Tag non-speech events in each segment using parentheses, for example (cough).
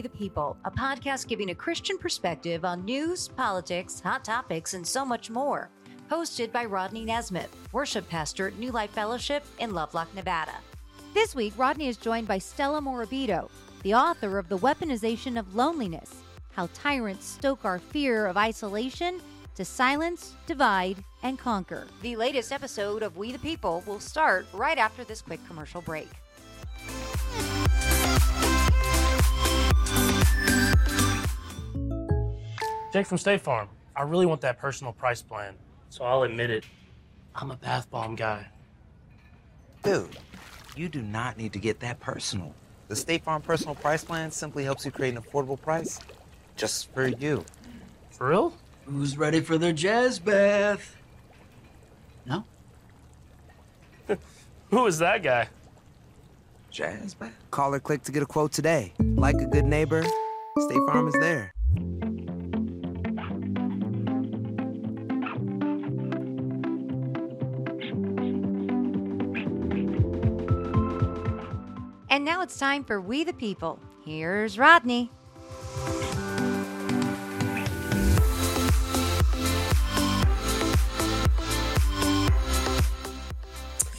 The People, a podcast giving a Christian perspective on news, politics, hot topics, and so much more. Hosted by Rodney Nesmith, worship pastor at New Life Fellowship in Lovelock, Nevada. This week, Rodney is joined by Stella Morabito, the author of The Weaponization of Loneliness How Tyrants Stoke Our Fear of Isolation to Silence, Divide, and Conquer. The latest episode of We the People will start right after this quick commercial break. Jake from State Farm. I really want that personal price plan, so I'll admit it. I'm a bath bomb guy. Dude, you do not need to get that personal. The State Farm Personal Price Plan simply helps you create an affordable price just for you. For real? Who's ready for their jazz bath? No? (laughs) Who is that guy? Jazz bath? Call or click to get a quote today. Like a good neighbor, State Farm is there. And now it's time for We the People. Here's Rodney.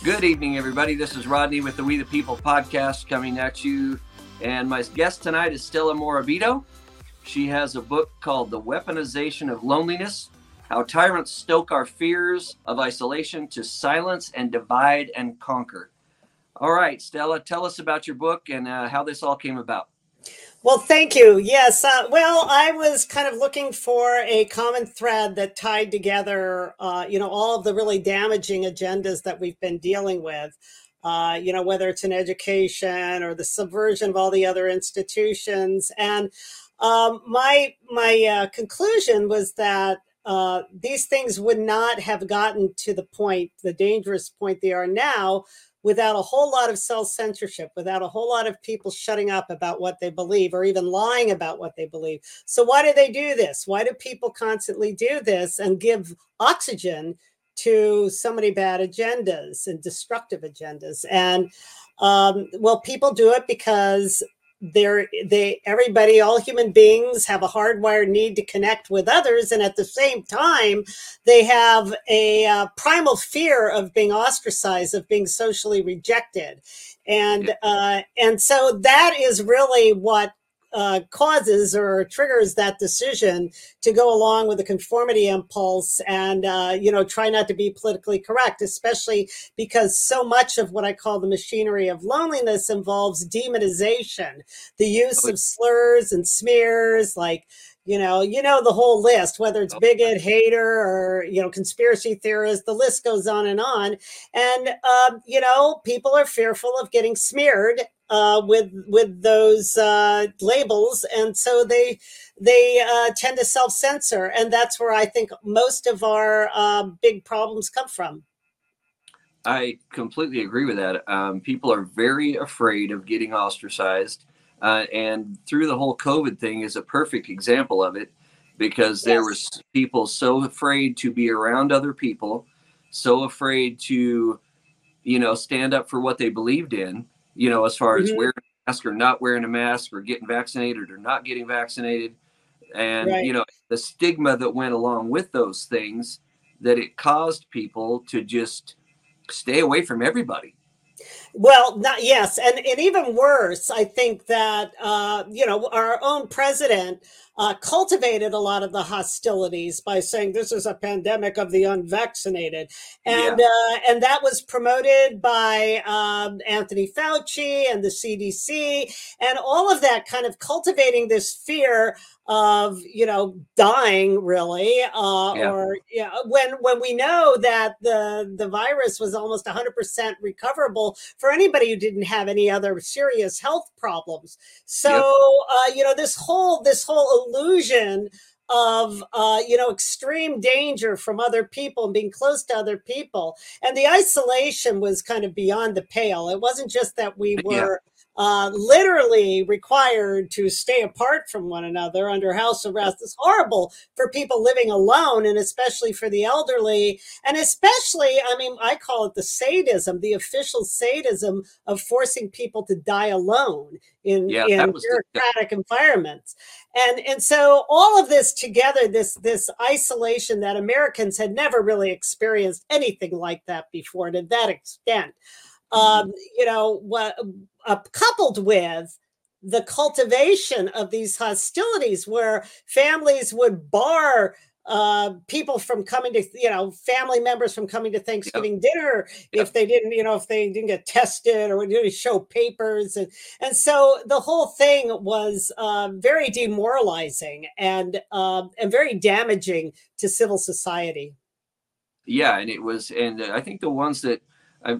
Good evening, everybody. This is Rodney with the We the People podcast coming at you. And my guest tonight is Stella Morabito. She has a book called The Weaponization of Loneliness How Tyrants Stoke Our Fears of Isolation to Silence and Divide and Conquer. All right, Stella, tell us about your book and uh, how this all came about. Well, thank you. Yes. Uh, well, I was kind of looking for a common thread that tied together, uh, you know, all of the really damaging agendas that we've been dealing with. Uh, you know, whether it's in education or the subversion of all the other institutions. And um, my my uh, conclusion was that uh, these things would not have gotten to the point, the dangerous point they are now, without a whole lot of self censorship, without a whole lot of people shutting up about what they believe or even lying about what they believe. So, why do they do this? Why do people constantly do this and give oxygen to so many bad agendas and destructive agendas? And um, well, people do it because they're they everybody all human beings have a hardwired need to connect with others. And at the same time they have a uh, primal fear of being ostracized of being socially rejected. And uh, and so that is really what uh, causes or triggers that decision to go along with the conformity impulse and uh, you know try not to be politically correct especially because so much of what i call the machinery of loneliness involves demonization. The use of slurs and smears like you know you know the whole list whether it's bigot hater or you know conspiracy theorist the list goes on and on. And uh, you know people are fearful of getting smeared uh, with with those uh, labels, and so they they uh, tend to self censor, and that's where I think most of our um, big problems come from. I completely agree with that. Um, people are very afraid of getting ostracized, uh, and through the whole COVID thing is a perfect example of it, because there yes. was people so afraid to be around other people, so afraid to, you know, stand up for what they believed in you know, as far mm-hmm. as wearing a mask or not wearing a mask or getting vaccinated or not getting vaccinated. And, right. you know, the stigma that went along with those things that it caused people to just stay away from everybody. Well, not yes, and and even worse, I think that uh, you know our own president uh, cultivated a lot of the hostilities by saying this is a pandemic of the unvaccinated, and yeah. uh, and that was promoted by um, Anthony Fauci and the CDC, and all of that kind of cultivating this fear of you know dying really uh, yeah. or yeah when when we know that the the virus was almost 100% recoverable for anybody who didn't have any other serious health problems so yep. uh, you know this whole this whole illusion of uh, you know extreme danger from other people and being close to other people and the isolation was kind of beyond the pale it wasn't just that we were uh, literally required to stay apart from one another under house arrest. It's horrible for people living alone and especially for the elderly. And especially, I mean, I call it the sadism, the official sadism of forcing people to die alone in, Yeah, in was the- bureaucratic environments. And and so all of this together, this this isolation that Americans had never really experienced anything like that before to that extent. Um, you know, what uh, coupled with the cultivation of these hostilities where families would bar uh, people from coming to, you know, family members from coming to Thanksgiving dinner if they didn't, you know, if they didn't get tested or didn't show papers. And, and so the whole thing was uh, very demoralizing and, uh, and very damaging to civil society. yeah and it was and i think the ones that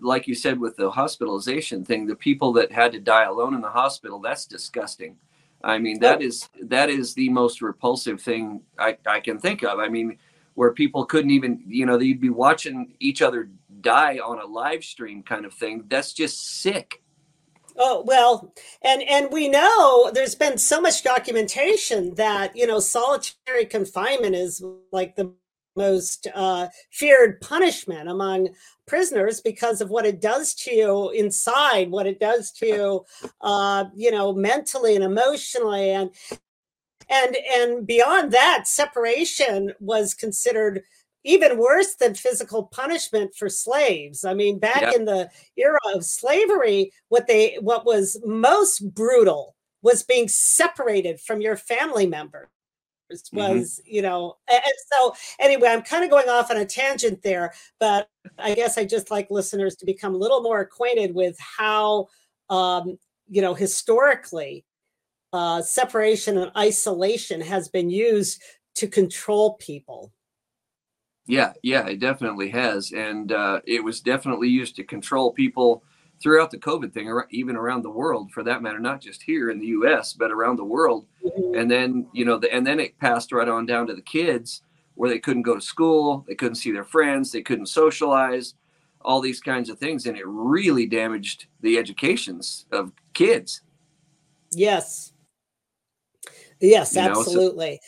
like you said with the hospitalization thing the people that had to die alone in the hospital that's disgusting. I mean that is that is the most repulsive thing i, I can think of. I mean where people couldn't even you know they'd be watching each other die on a live stream kind of thing. That's just sick. Oh well, and and we know there's been so much documentation that you know solitary confinement is like the most uh, feared punishment among prisoners because of what it does to you inside, what it does to you, uh, you know, mentally and emotionally, and and and beyond that, separation was considered even worse than physical punishment for slaves. I mean, back in the era of slavery, what they what was most brutal was being separated from your family members. Was you know, a- and so anyway, I'm kind of going off on a tangent there, but I guess I just like listeners to become a little more acquainted with how, um, you know, historically, uh, separation and isolation has been used to control people. Yeah, yeah, it definitely has, and uh, it was definitely used to control people throughout the COVID thing, even around the world, for that matter, not just here in the U.S. but around the world. Mm-hmm. And then you know, the, and then it passed right on down to the kids, where they couldn't go to school, they couldn't see their friends, they couldn't socialize, all these kinds of things, and it really damaged the educations of kids. Yes. Yes, You know, so- absolutely.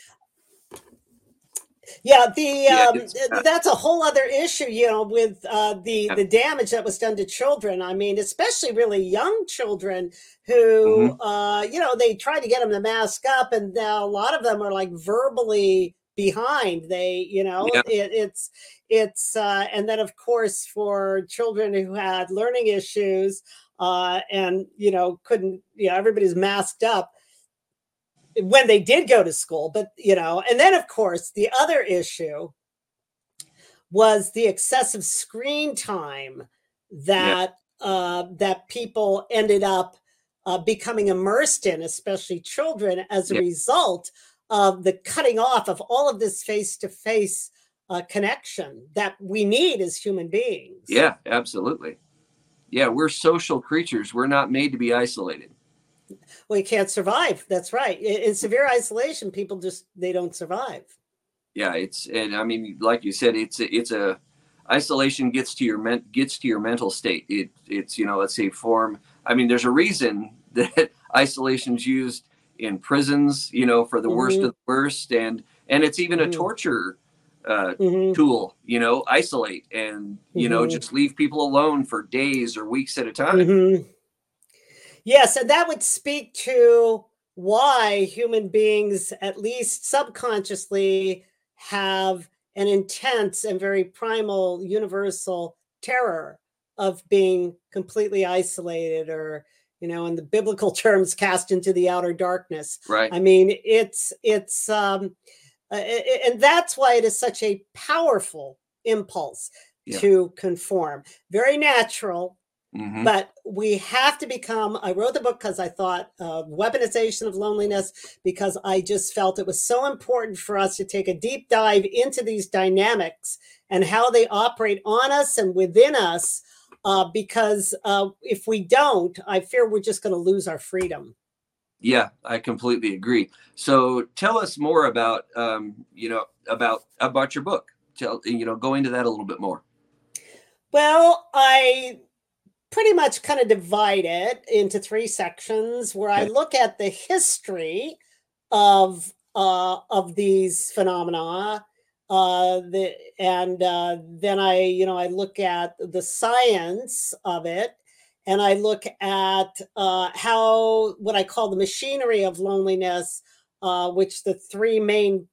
Yeah, the Yeah, um, that's a whole other issue, you know, with uh, the Yeah. the damage that was done to children. I mean, especially really young children who, Mm-hmm. uh, you know, they tried to get them to mask up, and now a lot of them are like verbally behind. They, you know, Yeah. it, it's it's uh, and then of course for children who had learning issues uh, and you know couldn't, you know, everybody's masked up when they did go to school but you know and then of course the other issue was the excessive screen time that uh, that people ended up uh, becoming immersed in especially children as a Yeah. result of the cutting off of all of this face-to-face uh, connection that we need as human beings Yeah, absolutely. Yeah, we're social creatures. We're not made to be isolated. Well you can't survive that's right in, severe isolation people just they don't survive yeah it's and i mean like you said it's a, it's a isolation gets to your men, gets to your mental state it it's you know let's say form i mean there's a reason (laughs) that isolation's used in prisons you know for the worst Mhm. of the worst and and it's even a Mhm. torture uh, Mhm. tool you know isolate and you know Mhm. just leave people alone for days or weeks at a time Mhm. Yes, and that would speak to why human beings, at least subconsciously, have an intense and very primal universal terror of being completely isolated or you know in the biblical (laughs) terms cast into the outer darkness. Right. I mean it's it's um uh, a- a- and that's why it is such a powerful impulse Yeah. to conform. Very natural Mhm. but we have to become i wrote the book because i thought uh, weaponization of loneliness because i just felt it was so important for us to take a deep dive into these dynamics and how they operate on us and within us uh, because uh, if we don't i fear we're just going to lose our freedom Yeah, I completely agree. So tell us more about um, you know about about your book. Tell you know go into that a little bit more. Well, I pretty much kind of divide it into three sections where I look at the history of uh, of these phenomena. Uh, the and uh, then I, you know, I look at the science of it, and I look at uh, how what I call the machinery of loneliness, uh, which the three main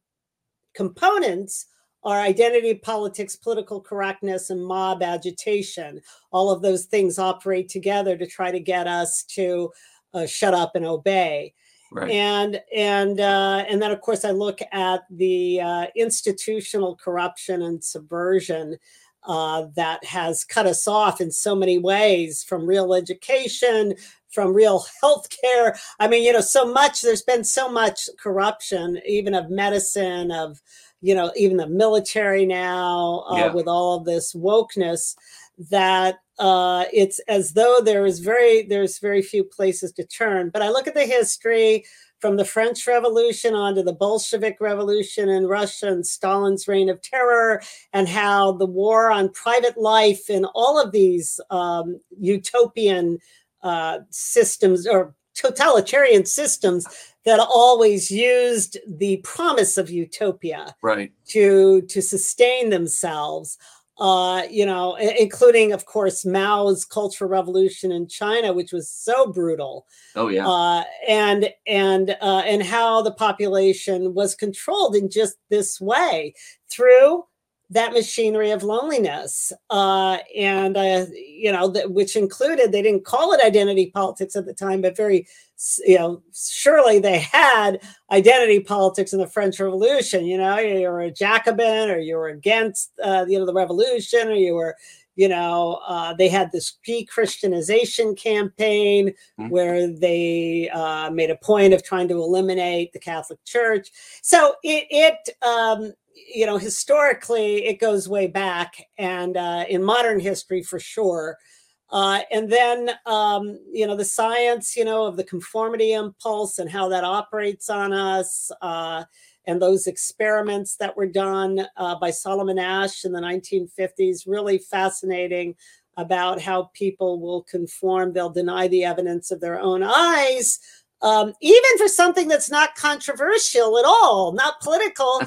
components are identity politics, political correctness, and mob agitation. All of those things operate together to try to get us to uh, shut up and obey. Right. And and uh, and then of course I look at the uh, institutional corruption and subversion uh, that has cut us off in so many ways from real education, from real (laughs) healthcare. I mean, you know, so much. There's been so much corruption, even of medicine, of you know, even the military now, uh, Yeah. with all of this wokeness, that uh, it's as though there is very there's very few places to turn. But I look at the history from the French Revolution on to the Bolshevik Revolution in Russia and Stalin's reign of terror, and how the war on private life in all of these um, utopian uh, systems or totalitarian systems that always used the promise of utopia Right. to to sustain themselves uh you know including of course mao's cultural revolution in china which was so brutal Oh yeah. uh and and uh and how the population was controlled in just this way through that machinery of loneliness uh and uh you know that which included they didn't call it identity politics at the time but very you know surely they had identity politics in the French Revolution. You know, you were a Jacobin, or you were against, uh, you know, the revolution, or you were, you know, uh, they had this de-Christianization campaign Mhm. where they uh, made a point of trying to eliminate the Catholic Church. So it, it, um, you know, historically, it goes way back, and uh, in modern history, for sure. Uh, and then, um, you know, the science, you know, of the conformity impulse and how that operates on us, uh, and those experiments that were done uh, by Solomon Asch in the 1950s, really fascinating about how people will conform. They'll deny the evidence of their own eyes, um, even for something that's not controversial at all, not political.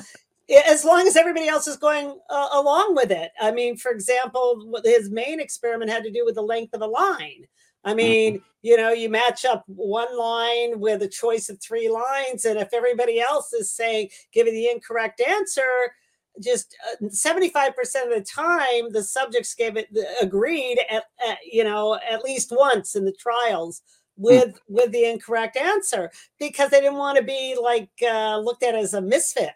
As long as everybody else is going uh, along with it. I mean, for example, his main experiment had to do with the length of a line. I mean, you know, you match up one line with a choice of three lines, and if everybody else is saying, giving the incorrect answer, just uh, 75% of the time, the subjects gave it agreed at, at you know at least once in the trials with with the incorrect answer because they didn't want to be like uh, looked at as a misfit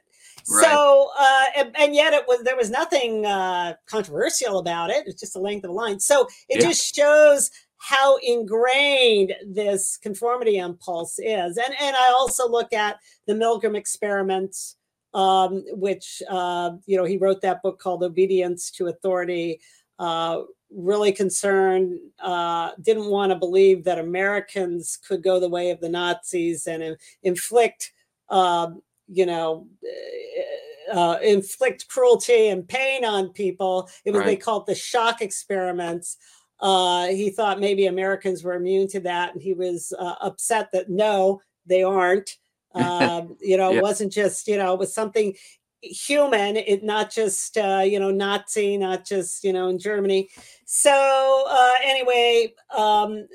Right. so, uh, and, and yet it was there was nothing uh, controversial about it. It's just the length of the line. So it Yeah. just shows how ingrained this conformity impulse is. And and I also look at the Milgram experiments, um, which uh, you know he wrote that book called Obedience to Authority. Uh, really concerned, uh, didn't want to believe that Americans could go the way of the Nazis and in- inflict. um you know, uh, inflict cruelty and pain on people. It was they Right. called the shock experiments. Uh, he thought maybe Americans were immune to that, and he was uh, upset that no, they aren't. (laughs) Um, you know, Yeah. it wasn't just you know, it was something human. It not just uh, you know Nazi, not just you know in Germany. So uh, anyway, um,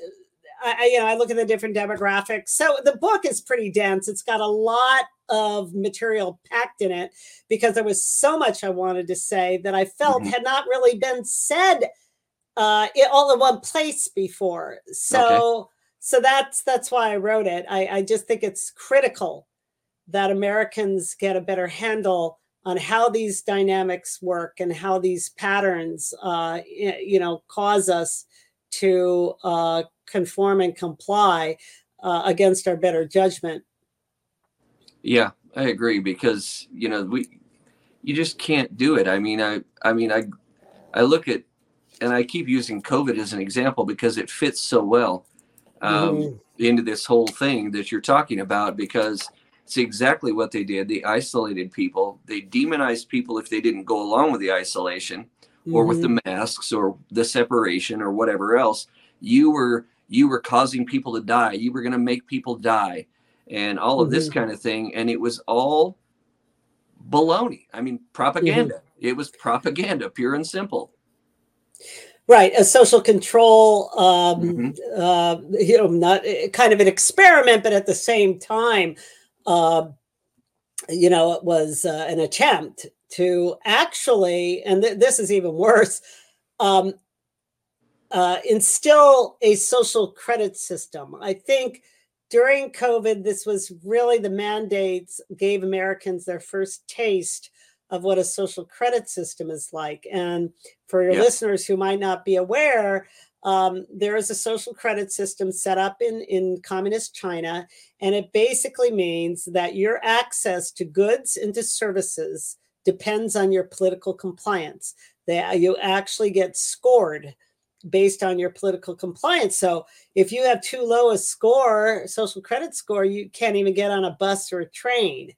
I, you know, I look at the different demographics. So the book is pretty dense. It's got a lot of material packed in it because there was so much I wanted to say that I felt Mhm. had not really been said uh, it, all in one place before. So, so that's that's why I wrote it. I, I just think it's critical that Americans get a better handle on how these dynamics work and how these patterns, uh, you know, cause us to uh, conform and comply uh, against our better judgment. Yeah, I agree because you know we you just can't do it. I mean, I I mean I I look at and I keep using COVID as an example because it fits so well um, Mhm. into this whole thing that you're talking about because it's exactly what they did. They isolated people. They demonized people if they didn't go along with the isolation or with the masks or the separation or whatever else. you were you were causing people to die you were going to make people die and all of this Mhm. kind of thing and it was all baloney i mean propaganda it was propaganda pure and simple Right, a social control, um, Mhm. uh, you know, not eh, kind of an experiment, but at the same time, uh, you know, it was uh, an attempt to actually, and th- this is even worse, um, uh, instill a social credit system. I think during COVID, this was really the mandates gave Americans their first taste of what a social credit system is like. And for your Yeah. listeners who might not be aware, um, there is a social credit system set up in, in communist China, and it basically means that your access to goods and to services depends on your political compliance. That you actually get scored based on your political compliance. So if you have too low a score, social credit score, you can't even get on a bus or a train.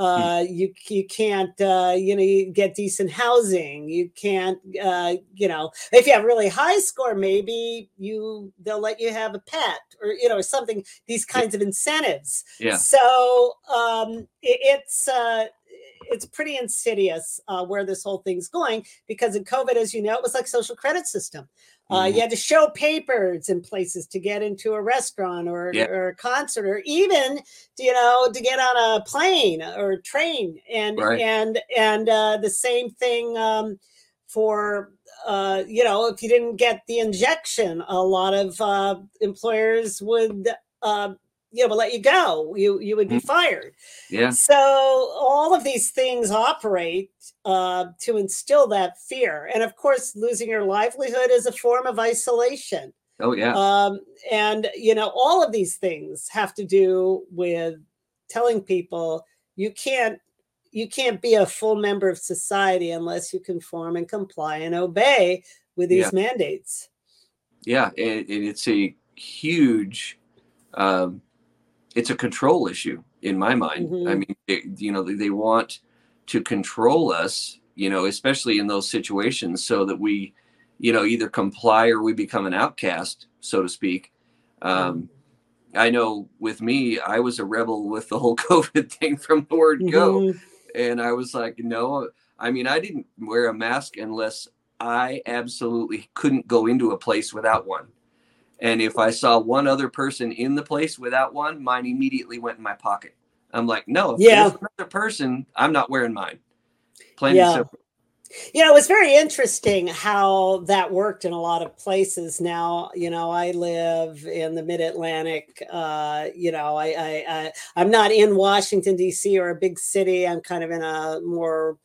Uh, you you can't uh, you know you get decent housing. You can't uh, you know if you have really high score, maybe you they'll let you have a pet or you know something. These kinds of incentives. yeah So um, it, it's uh, it's pretty insidious uh, where this whole thing's going because in COVID, as you know, it was like social credit system. Uh, Mhm. You had to show papers in places to get into a restaurant or, Yeah. or a concert, or even you know to get on a plane or a train. And Right. and and uh, the same thing um, for uh, you know if you didn't get the injection, a lot of uh, employers would. You know, let you go. You you would be fired. yeah So all of these things operate uh, to instill that fear, and of course, losing your livelihood is a form of isolation. oh yeah Um, and you know, all of these things have to do with telling people you can't you can't be a full member of society unless you conform and comply and obey with these mandates. yeah and, and it's a huge um, it's a control issue in my mind i Mhm. mean they, you know they, want to control us you know especially in those situations so that we you know either comply or we become an outcast so to speak um, i know with me i was a rebel with the whole (laughs) covid thing from the word go Mhm. and I was like, no. I mean, I didn't wear a mask unless I absolutely couldn't go into a place without one. And if I saw one other person in the place without one, mine immediately went in my pocket. I'm like, no, if Yeah. there's another person, I'm not wearing mine. Plain Yeah. and simple. You know, it was very interesting how that worked in a lot of places. Now, you know, I live in the Mid Atlantic. Uh, you know, I, I, I I'm not in Washington D.C. or a big city. I'm kind of in a more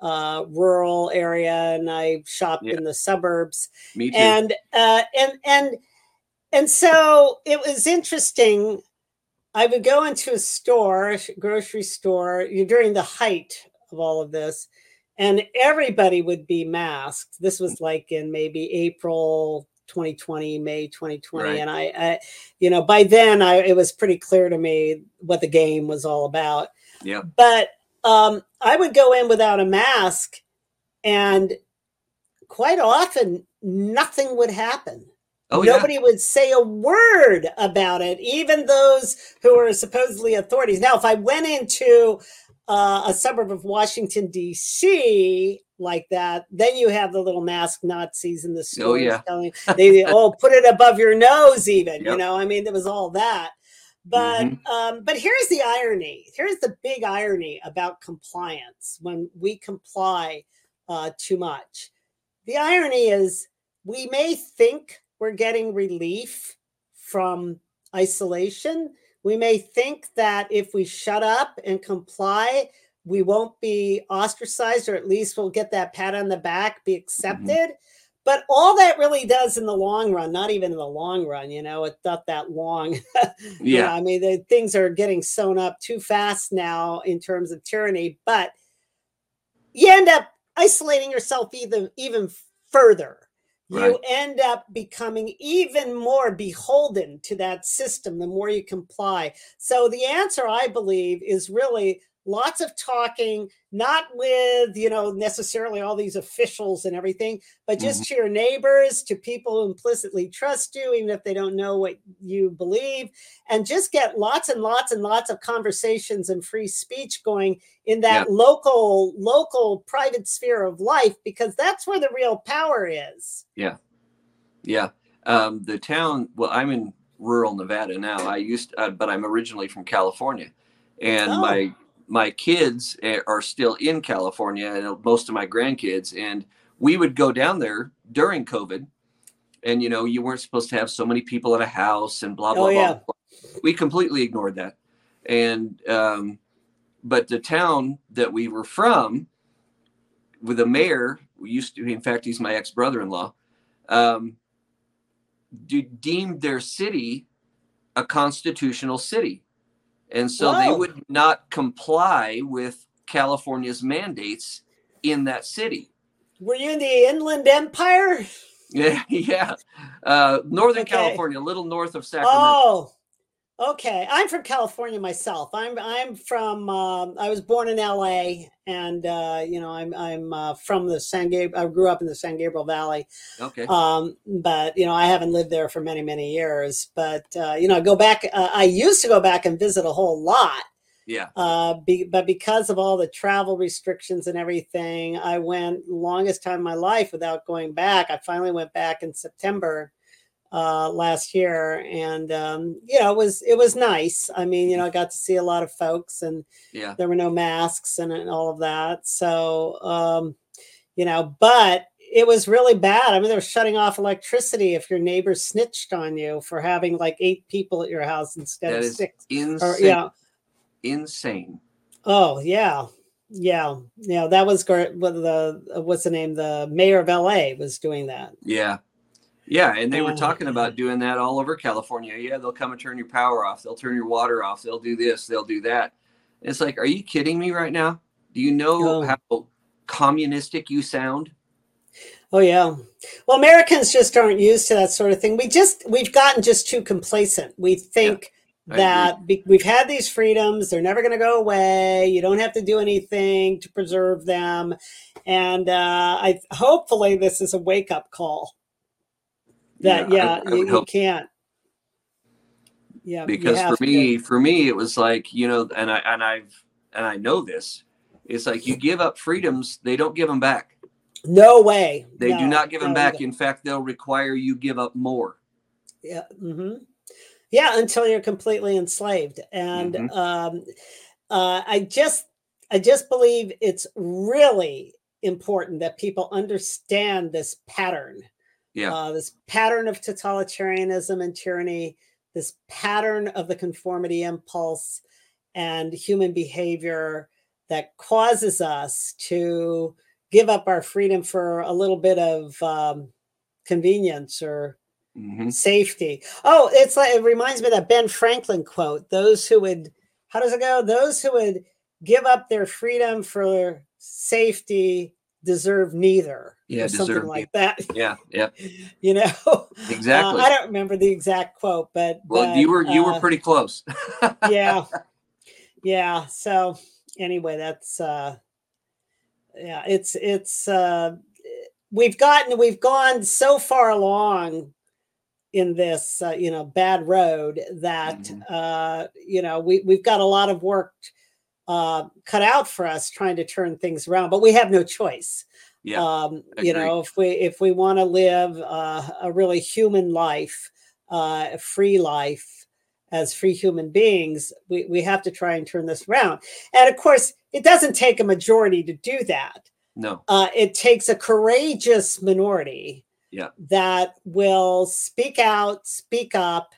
uh, rural area, and I shop Yeah. in the suburbs. Me too. And uh, and and and so it was interesting. I would go into a store, grocery store, during the height of all of this, and everybody would be masked. This was like in maybe April 2020, May 2020, Right. and I, I, you know, by then I it was pretty clear to me what the game was all about. Yeah. But um, I would go in without a mask, and quite often nothing would happen. Oh, yeah. Nobody would say a word about it, even those who are supposedly authorities. Now, if I went into uh, a suburb of Washington, D.C., like that, then you have the little mask Nazis in the stores Oh, yeah. telling they oh put it above your nose, even you know. I mean, there was all that. But Mhm. um, but here's the irony. Here's the big irony about compliance when we comply uh, too much. The irony is we may think we're getting relief from isolation. We may think that if we shut up and comply, we won't be ostracized, or at least we'll get that pat on the back, be mm-hmm. accepted. But all that really does in the long run, not even in the long run, you know, it's not that long. (laughs) You know, yeah. I mean, the things are getting sewn up too fast now in terms of tyranny, but you end up isolating yourself even even further. You Right. end up becoming even more beholden to that system the more you comply. So the answer, I believe, is really lots of talking, not with, you know, necessarily all these officials and everything, but just Mm-hmm. to your neighbors, to people who implicitly trust you, even if they don't know what you believe, and just get lots and lots and lots of conversations and free speech going in that local, local private sphere of life, because that's where the real power is. Yeah. Yeah. Um, the town, well, I'm in rural Nevada now. I used, uh, but I'm originally from California. And Oh. my my kids eh, are still in California and most of my grandkids. And we would go down there during COVID. And, you know, you weren't supposed to have so many people at a house and blah, blah, Oh, blah, blah. We completely ignored that. And, um, but the town that we were from, with the mayor, we used to, in fact, he's my ex brother in law, um, de- deemed their city a constitutional city. And so they would not comply with California's mandates in that city. Were you in the Inland Empire? (laughs) Yeah, yeah. Uh, Northern Okay. California, a little north of Sacramento. Oh, okay. I'm from California myself. I'm I'm from. Um, I was born in L.A. and uh, you know I'm I'm uh, from the San Gabriel. I grew up in the San Gabriel Valley. Okay. Um, but you know I haven't lived there for many many years. But uh, you know I go back. Uh, I used to go back and visit a whole lot. Yeah. Uh, be, but because of all the travel restrictions and everything, I went longest time of my life without going back. I finally went back in September uh, last year, and um, you know it was it was nice. I mean, you know, I got to see a lot of folks, and Yeah. there were no masks and, and all of that. So, um, you know, but it was really bad. I mean, they were shutting off electricity if your neighbor snitched on you for having like eight people at your house instead That of six. insane. Or, yeah. Insane. Oh yeah, yeah, yeah. That was great. What the what's the name? The mayor of L.A. was doing that. Yeah. Yeah. And they were Oh, talking about doing that all over California. Yeah. They'll come and turn your power off. They'll turn your water off. They'll do this. They'll do that. It's like, are you kidding me right now? Do you know Oh. how communistic you sound? Oh yeah. Well, Americans just aren't used to that sort of thing. We just we've gotten just too complacent. We think I that be, we've had these freedoms; they're never going to go away. You don't have to do anything to preserve them, and uh, I hopefully this is a wake up call. That Yeah, I- I you, you can't. Yeah, because for to. me for me it was like you know and i and i've and i know this it's like you give up freedoms they don't give them back no way. they do not give them no, back you in fact they'll require you give up more Yeah. hmm Yeah, until you're completely enslaved. And Mhm. um, uh, I just, I just believe it's really important that people understand this pattern. Yeah Uh, this pattern of totalitarianism and tyranny, this pattern of the conformity impulse and human behavior that causes us to give up our freedom for a little bit of um, convenience or hmm safety. Oh, it's like it reminds me of that Ben Franklin quote. Those who would how does it go? Those who would give up their freedom for safety deserve neither. Yeah, or something like that. (laughs) yeah yeah You know, Uh, exactly I don't remember the exact quote, but well but, you were you were uh, pretty close (laughs) yeah, yeah. So anyway, that's uh, yeah. It's it's uh, we've gotten we've gone so far along in this uh, you know bad road that Mhm. uh, you know we we've got a lot of work uh, cut out for us trying to turn things around, but we have no choice. yeah Um, you know, if we if we want to live uh, a really human life, uh, a free life as free human beings, we, we have to try and turn this around. And of course, it doesn't take a majority to do that. no Uh, it takes a courageous minority Yeah. that will speak out, speak up,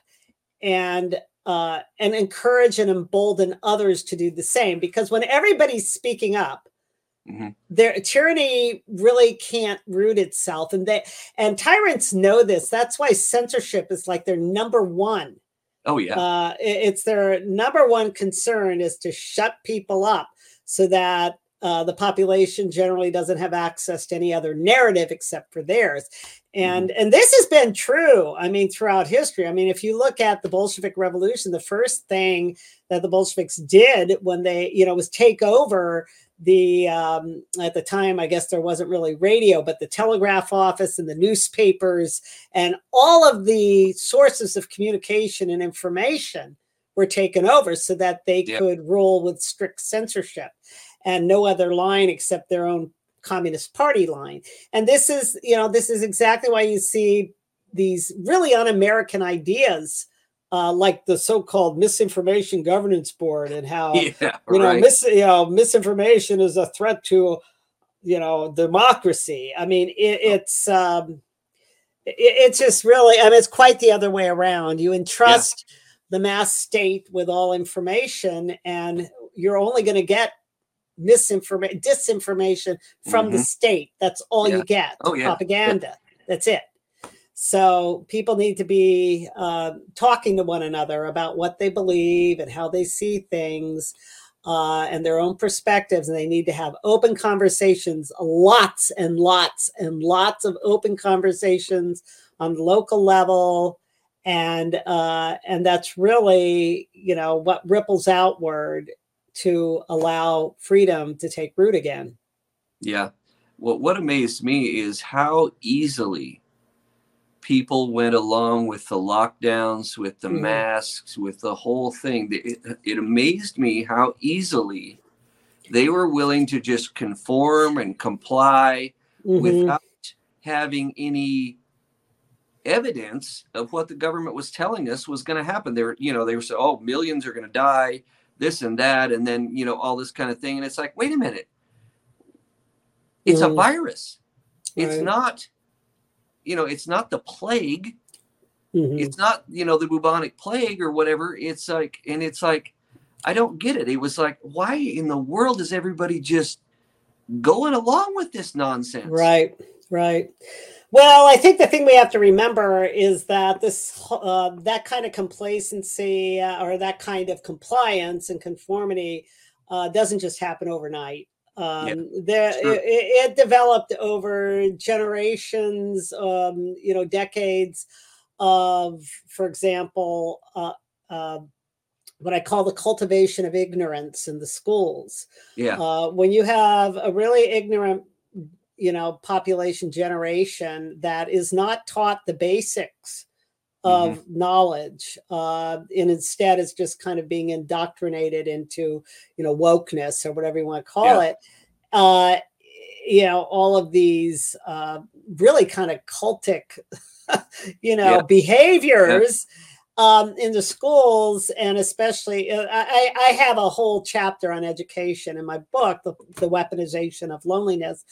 and uh, and encourage and embolden others to do the same. Because when everybody's speaking up, Mhm. their tyranny really can't root itself, and they and tyrants know this. That's why censorship is like their number one oh yeah uh, it- it's their number one concern is to shut people up so that uh, the population generally doesn't have access to any other narrative except for theirs. And and this has been true i mean throughout history i mean if you look at the bolshevik revolution the first thing that the bolsheviks did when they you know was take over the um, at the time i guess there wasn't really radio but the telegraph office and the newspapers and all of the sources of communication and information were taken over so that they Yep. could rule with strict censorship and no other line except their own communist party line and this is you know this is exactly why you see these really un-american ideas uh, like the so-called misinformation governance board and how (laughs) yeah, you know, right. mis- you know, misinformation is a threat to, you know, democracy. I mean, it, it's um, it, it's just really, I mean, it's quite the other way around. You entrust the mass state with all information, and you're only going to get misinformation, disinformation from the state. That's all Mm-hmm. Yeah. you get. Oh, yeah. propaganda. That's it. So people need to be uh, talking to one another about what they believe and how they see things uh, and their own perspectives. And they need to have open conversations, lots and lots and lots of open conversations on the local level. And uh, and that's really you know what ripples outward to allow freedom to take root again. Yeah. What what amazed me is how easily people went along with the lockdowns, with the Mhm. masks, with the whole thing. It, it amazed me how easily they were willing to just conform and comply Mhm. without having any evidence of what the government was telling us was going to happen. They were, you know, they were saying, "Oh, millions are going to die, this and that," and then you know all this kind of thing. And it's like, wait a minute, it's a virus. It's Right. not, you know, it's not the plague. Mhm. It's not, you know, the bubonic plague or whatever. It's like, and it's like, I don't get it. It was like, why in the world is everybody just going along with this nonsense? Right, right. Well, I think the thing we have to remember is that this uh, that kind of complacency uh, or that kind of compliance and conformity uh, doesn't just happen overnight. Um, there, sure. it, it developed over generations, um, you know, decades of, for example, uh, uh, what I call the cultivation of ignorance in the schools Yeah. uh, when you have a really ignorant you know population generation that is not taught the basics of knowledge uh, and instead is just kind of being indoctrinated into you know wokeness or whatever you want to call Yeah. it uh, you know all of these uh, really kind of cultic (laughs) you know Yeah. behaviors um, in the schools, and especially, uh, I, I have a whole chapter on education in my book, The, the Weaponization of Loneliness,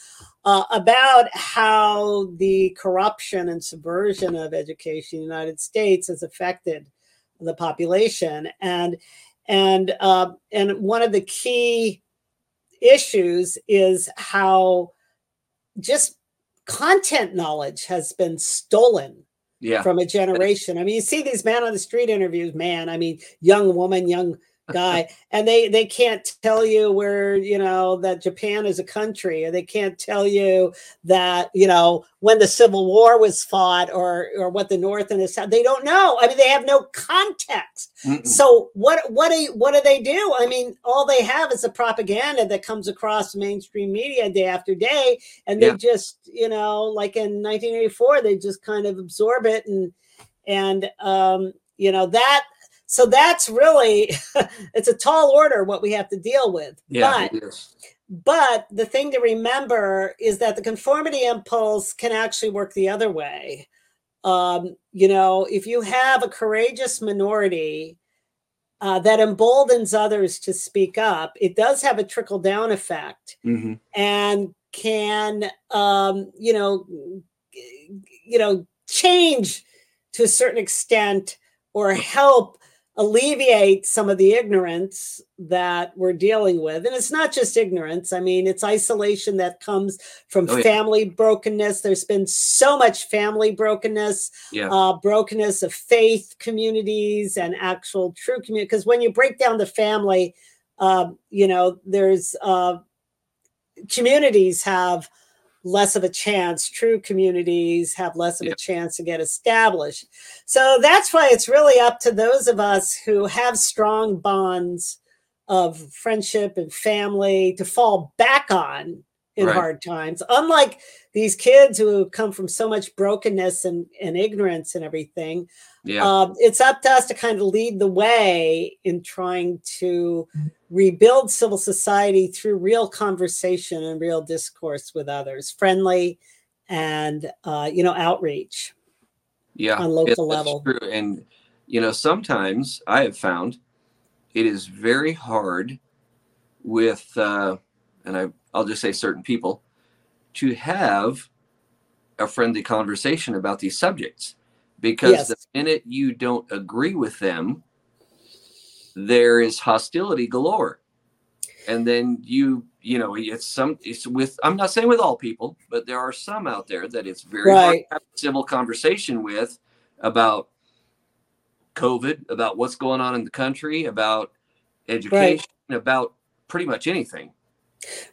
uh, about how the corruption and subversion of education in the United States has affected the population. And and uh, and one of the key issues is how just content knowledge has been stolen Yeah. from a generation. I mean, you see these man on the street interviews, man. I mean, young woman, young guy, and they they can't tell you where you know that Japan is a country, or they can't tell you that you know when the Civil War was fought, or or what the North and the South. They don't know. I mean, they have no context. Mm-mm. So what what do what do they do? I mean, all they have is the propaganda that comes across mainstream media day after day, and they Yeah. just you know, like in 1984, they just kind of absorb it and and um, you know that. So that's really (laughs) it's a tall order what we have to deal with. Yeah. But but the thing to remember is that the conformity impulse can actually work the other way. Um, you know, if you have a courageous minority uh, that emboldens others to speak up, it does have a trickle down effect Mhm. and can, um, you know, you know, change to a certain extent or help alleviate some of the ignorance that we're dealing with. And it's not just ignorance. I mean, it's isolation that comes from Oh, yeah. family brokenness. There's been so much family brokenness, Yeah. uh, brokenness of faith communities and actual true community. Because when you break down the family, uh, you know, there's uh, communities have less of a chance. True communities have less of a chance to get established. So that's why it's really up to those of us who have strong bonds of friendship and family to fall back on in Right. hard times. Unlike these kids who come from so much brokenness and, and ignorance and everything, Yeah. um, it's up to us to kind of lead the way in trying to rebuild civil society through real conversation and real discourse with others, friendly and uh, you know outreach. yeah. on local that's level. True. And, you know, sometimes I have found it is very hard with, uh, and I, I'll just say certain people, to have a friendly conversation about these subjects because Yes. the minute you don't agree with them, there is hostility galore. And then you, you know, it's some, it's with, I'm not saying with all people, but there are some out there that it's very hard Right. to have a civil conversation with about COVID, about what's going on in the country, about education, about pretty much anything.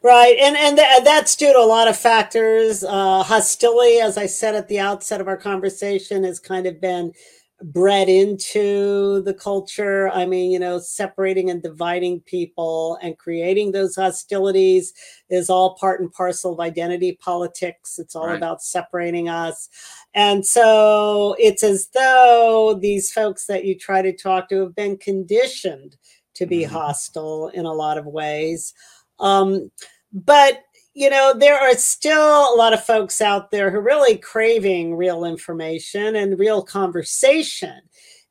Right, and and th- that's due to a lot of factors. Uh, hostility, as I said at the outset of our conversation, has kind of been bred into the culture. I mean, you know, separating and dividing people and creating those hostilities is all part and parcel of identity politics. It's all Right. about separating us. And so it's as though these folks that you try to talk to have been conditioned to be Mhm. hostile in a lot of ways. Um, but you know, there are still a lot of folks out there who are really craving real information and real conversation.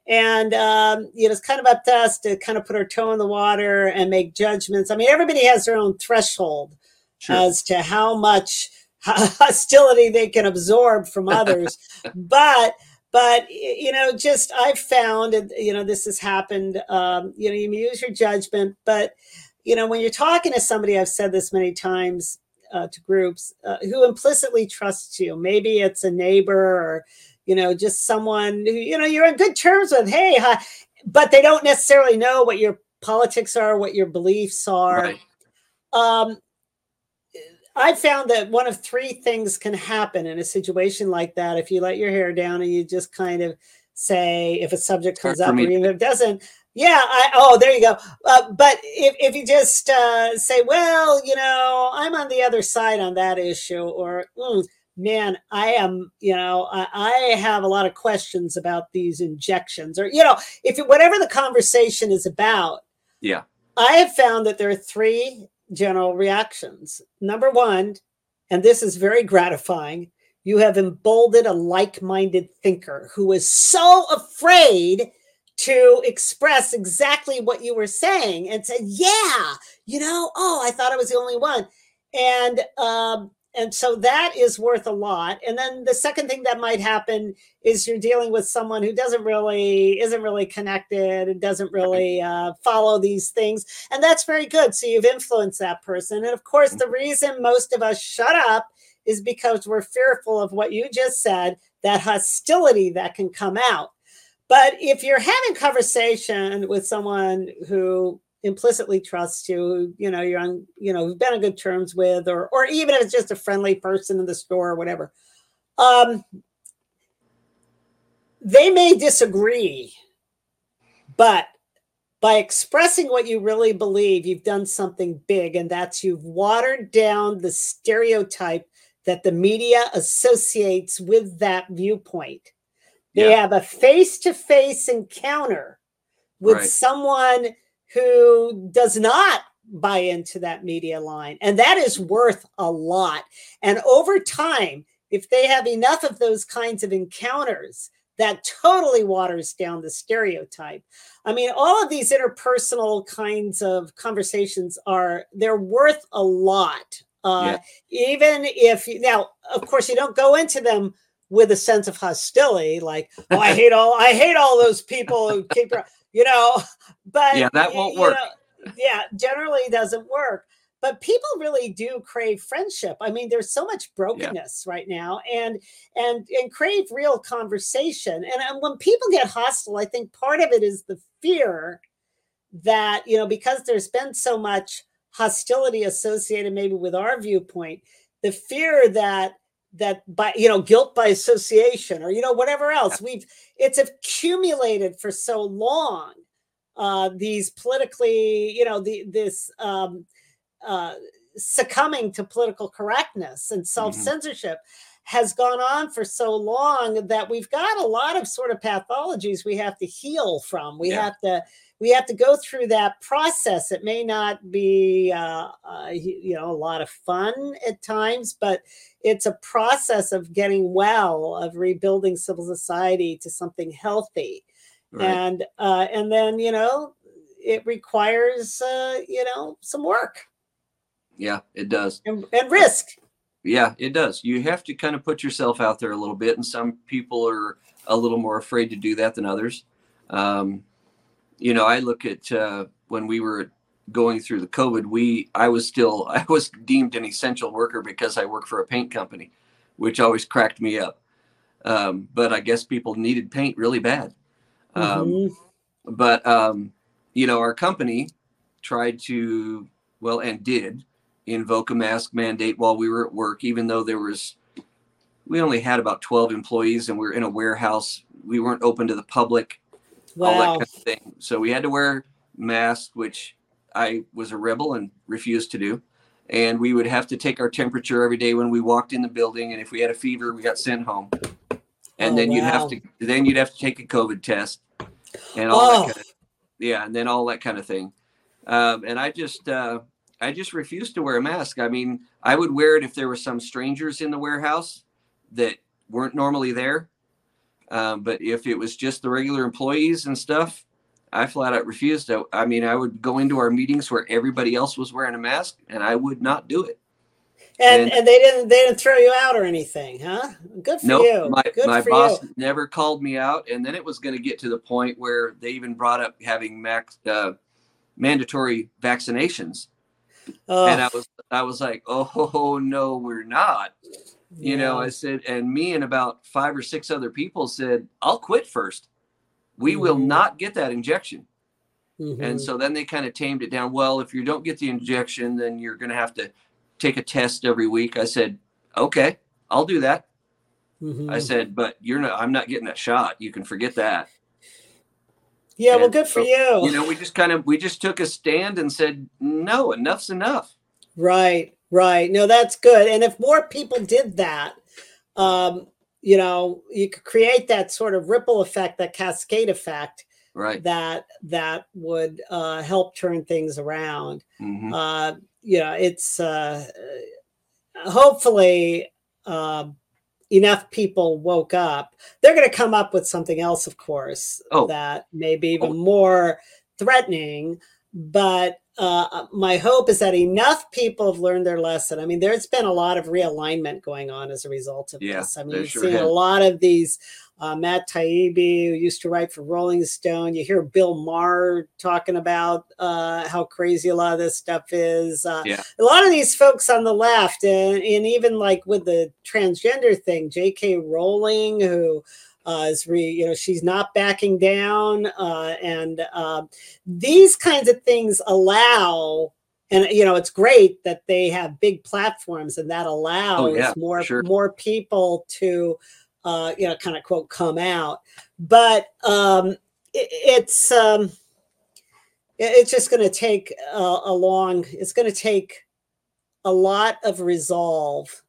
And um, you know, it's kind of up to us to kind of put our toe in the water and make judgments. I mean, everybody has their own threshold Sure. as to how much (laughs) hostility they can absorb from (laughs) others. but but you know, just I've found, and you know, this has happened. Um, you know, you use your judgment, but you know, when you're talking to somebody, I've said this many times uh, to groups uh, who implicitly trusts you. Maybe it's a neighbor or you know, just someone who you know you're on good terms with. Hey, hi, but they don't necessarily know what your politics are, what your beliefs are right. um, I found that one of three things can happen in a situation like that. If you let your hair down and you just kind of say, if a subject comes up, or even if it doesn't, yeah, I, oh, there you go. Uh, but if, if you just uh, say, well, you know, I'm on the other side on that issue, or "Mm, man, I am, you know, I, I have a lot of questions about these injections, or, you know, if it, whatever the conversation is about, Yeah. I have found that there are three general reactions. Number one, and this is very gratifying, you have emboldened a like minded thinker who is so afraid to express exactly what you were saying and said, Yeah, you know, oh, I thought I was the only one. And, um, and so that is worth a lot. And then the second thing that might happen is you're dealing with someone who doesn't really isn't really connected and doesn't really uh, follow these things. And that's very good. So you've influenced that person. And of course the reason most of us shut up is because we're fearful of what you just said that hostility that can come out but if you're having conversation with someone who implicitly trusts you you know you're on you know you've been on good terms with or or even if it's just a friendly person in the store or whatever um they may disagree, but by expressing what you really believe, you've done something big, and that's you've watered down the stereotype that the media associates with that viewpoint. They Yeah. have a face to face encounter with Right. someone who does not buy into that media line, and that is worth a lot. And over time, if they have enough of those kinds of encounters, that totally waters down the stereotype. I mean, all of these interpersonal kinds of conversations are they're worth a lot. Uh, Even if you, now, of course, you don't go into them with a sense of hostility, like, "Oh, I hate all, I hate all those people who keep, you know." (laughs) But Yeah, that won't work. know, yeah, generally doesn't work. But people really do crave friendship. I mean, there's so much brokenness right now, and and and crave real conversation. And, and when people get hostile, I think part of it is the fear that you know because there's been so much hostility associated maybe with our viewpoint the fear that that by you know guilt by association or you know whatever else we've it's accumulated for so long uh these politically you know the this um uh succumbing to political correctness and self-censorship mm-hmm. has gone on for so long that we've got a lot of sort of pathologies we have to heal from we yeah. have to we have to go through that process. It may not be, uh, uh, you know, a lot of fun at times, but it's a process of getting well, of rebuilding civil society to something healthy, right. and uh, and then you know, it requires uh, you know some work. Yeah, it does, and, and risk. Yeah, it does. You have to kind of put yourself out there a little bit, and some people are a little more afraid to do that than others. Um, you know, I look at uh, when we were going through the COVID, we I was still (laughs) I was deemed an essential worker because I work for a paint company, which always cracked me up. Um, but I guess people needed paint really bad. Um, mm-hmm. But um, you know, our company tried to well and did invoke a mask mandate while we were at work, even though there was we only had about 12 employees and we are in a warehouse. We weren't open to the public wow. all that kind of thing. So we had to wear masks, which I was a rebel and refused to do. And we would have to take our temperature every day when we walked in the building. And if we had a fever, we got sent home. And oh, then you'd wow. have to then you'd have to take a COVID test and all oh. that kind of yeah, and then all that kind of thing. Um, and I just uh, I just refused to wear a mask. I mean, I would wear it if there were some strangers in the warehouse that weren't normally there. Um, but if it was just the regular employees and stuff, I flat out refused. I, I mean, I would go into our meetings where everybody else was wearing a mask, and I would not do it. And, and, and they didn't they didn't throw you out or anything, huh? Good for nope, you. My, Good my boss you. never called me out, and then it was going to get to the point where they even brought up having max, uh, mandatory vaccinations, oh. and I was I was like, oh (laughs) no, we're not. You know, I said, and me and about five or six other people said, I'll quit first. We mm-hmm. will not get that injection. Mm-hmm. And so then they kind of tamed it down. Well, if you don't get the injection, then you're going to have to take a test every week. I said, okay, I'll do that. Mm-hmm. I said, but you're not, I'm not getting that shot. You can forget that. Yeah, and well, good for so, you. You know, we just kind of, we just took a stand and said, no, enough's enough. Right. Right. No, that's good. And if more people did that, um, you know, you could create that sort of ripple effect, that cascade effect, right? That that would uh, help turn things around. Mm-hmm. Uh, you know, it's uh, hopefully uh, enough people woke up. They're going to come up with something else, of course, oh. that may be even oh. more threatening. But uh, my hope is that enough people have learned their lesson. I mean, there's been a lot of realignment going on as a result of yeah, this. I mean, you've sure seen a lot of these. Uh, Matt Taibbi, who used to write for Rolling Stone, you hear Bill Maher talking about uh, how crazy a lot of this stuff is. Uh, yeah. A lot of these folks on the left, and, and even like with the transgender thing, J.K. Rowling, who uh, is re, you know she's not backing down uh, and uh, these kinds of things allow and you know it's great that they have big platforms and that allows oh, yeah, more sure. more people to uh, you know kind of quote come out but um, it, it's um, it's just going to take a, a long it's going to take a lot of resolve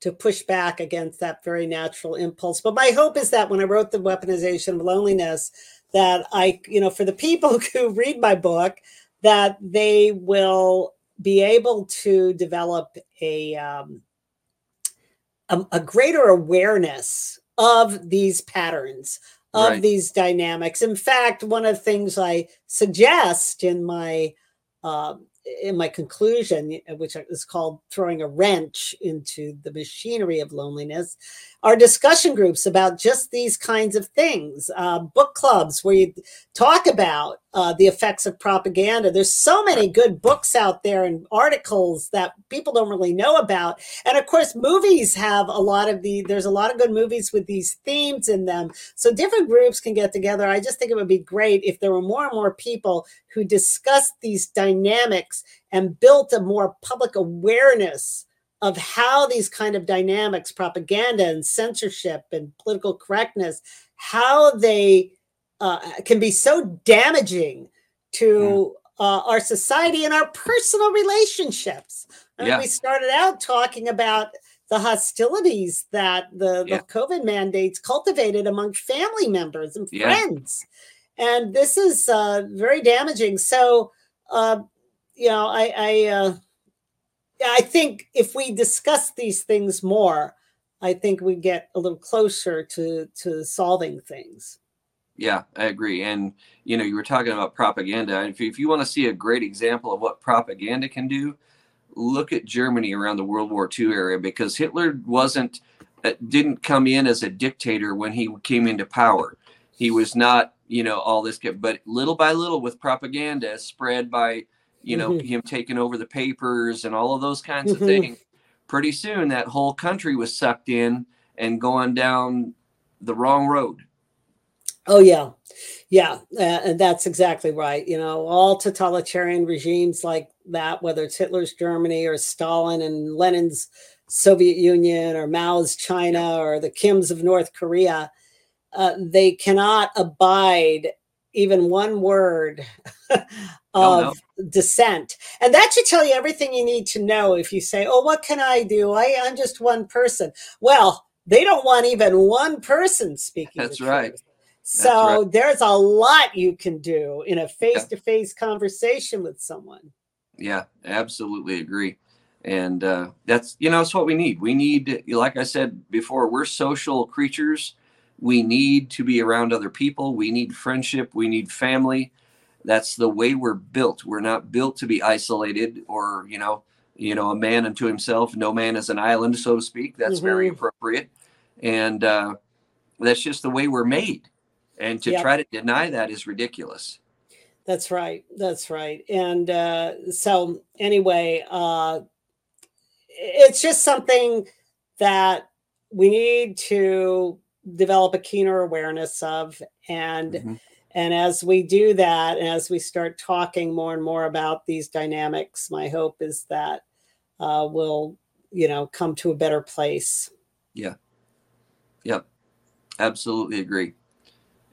to push back against that very natural impulse. But my hope is that when I wrote the weaponization of loneliness, that I, you know, for the people (laughs) who read my book, that they will be able to develop a um, a, a greater awareness of these patterns of right. these dynamics. In fact, one of the things I suggest in my uh, in my conclusion, which is called throwing a wrench into the machinery of loneliness, are discussion groups about just these kinds of things, uh, book clubs where you talk about uh, the effects of propaganda. There's so many good books out there and articles that people don't really know about. And of course, movies have a lot of the, there's a lot of good movies with these themes in them. So different groups can get together. I just think it would be great if there were more and more people who discussed these dynamics and built a more public awareness of how these kind of dynamics, propaganda and censorship and political correctness, how they uh, can be so damaging to uh, our society and our personal relationships. I mean, Yeah. we started out talking about the hostilities that the, the COVID mandates cultivated among family members and Yeah. friends. And this is uh, very damaging. So, uh, you know, I, I, uh, I think if we discuss these things more, I think we get a little closer to to solving things. Yeah, I agree. And you know, you were talking about propaganda. If you, if you want to see a great example of what propaganda can do, look at Germany around the World War II era because Hitler wasn't uh, didn't come in as a dictator when he came into power. He was not, you know, all this, but little by little with propaganda spread by, you know, Mhm. him taking over the papers and all of those kinds of Mhm. things. Pretty soon, that whole country was sucked in and going down the wrong road. Oh yeah, yeah, uh, and that's exactly right. You know, all totalitarian regimes like that, whether it's Hitler's Germany or Stalin and Lenin's Soviet Union or Mao's China or the Kims of North Korea, uh, they cannot abide even one word of dissent. And that should tell you everything you need to know if you say, oh, what can I do? I, I'm just one person. Well, they don't want even one person speaking. That's right. truth. So right. there's a lot you can do in a face to face conversation with someone. Yeah, absolutely agree. And uh, that's you know it's what we need. We need, like I said before, we're social creatures. We need to be around other people. We need friendship. We need family. That's the way we're built. We're not built to be isolated or you know, you know, a man unto himself. No man is an island, so to speak. That's very Mhm. appropriate. And uh, that's just the way we're made. And to Yep. try to deny that is ridiculous. That's right. That's right. And uh, so, anyway, uh, it's just something that we need to develop a keener awareness of. And Mhm. and as we do that, and as we start talking more and more about these dynamics, my hope is that uh, we'll, you know, come to a better place. Yeah. Yep. Absolutely agree.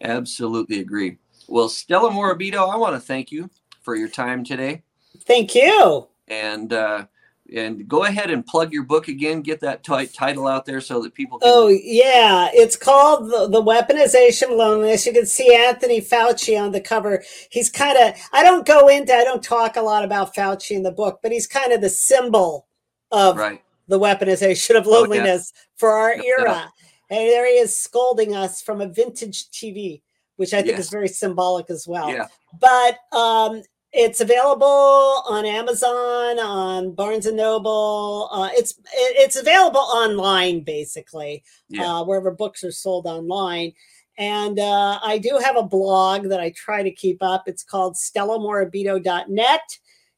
Absolutely agree. Well, Stella Morabito, I want to thank you for your time today. Thank you. And uh, and go ahead and plug your book again. Get that ti- title out there so that people can. Oh yeah, it's called the, the Weaponization of Loneliness. You can see Anthony Fauci on the cover. He's kind of I don't go into I don't talk a lot about Fauci in the book, but he's kind of the symbol of right. the weaponization of Oh, yeah. loneliness for our era. And there he is scolding us from a vintage TV, which I think Yes. is very symbolic as well Yeah. but um, it's available on Amazon, on Barnes and Noble. Uh, it's it, it's available online, basically, Yeah. uh, wherever books are sold online. And uh, I do have a blog that I try to keep up. It's called StellaMorabito.net.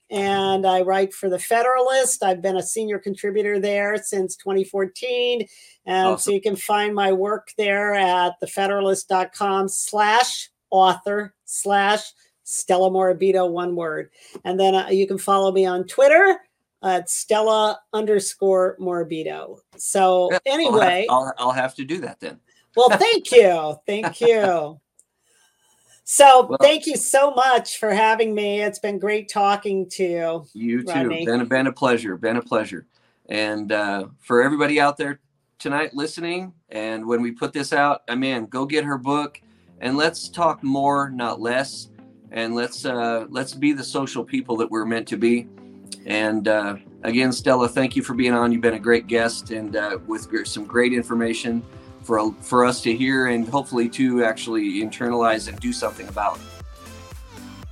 And I write for the Federalist. I've been a senior contributor there since 2014. And so you can find my work there at thefederalist.com slash author slash Stella Morabito, one word. And then uh, you can follow me on Twitter at Stella underscore Morabito. So Yeah, I'll have- anyway, I'll, I'll have to do that then. well, thank you. Thank (laughs) you. So Well- thank you so much for having me. It's been great talking to you. You too. Rodney. Been a, been a pleasure. Been a pleasure. And uh, for everybody out there tonight listening, and when we put this out, I mean, go get her book, and let's talk more, not less. And let's uh, let's be the social people that we're meant to be. And uh, again, Stella, thank you for being on. You've been a great guest, and uh, with some great information for for us to hear, and hopefully to actually internalize and do something about.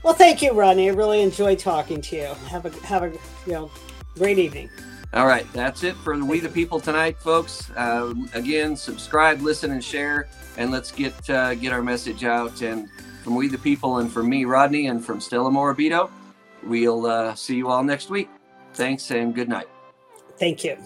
Well, thank you, Rodney. I really enjoyed talking to you. Have a have a you know great evening. All right, that's it for the We the People tonight, folks. Uh, again, subscribe, listen, and share, and let's get uh, get our message out. And from We the People and from me, Rodney, and from Stella Morabito, we'll uh, see you all next week. Thanks and good night. Thank you.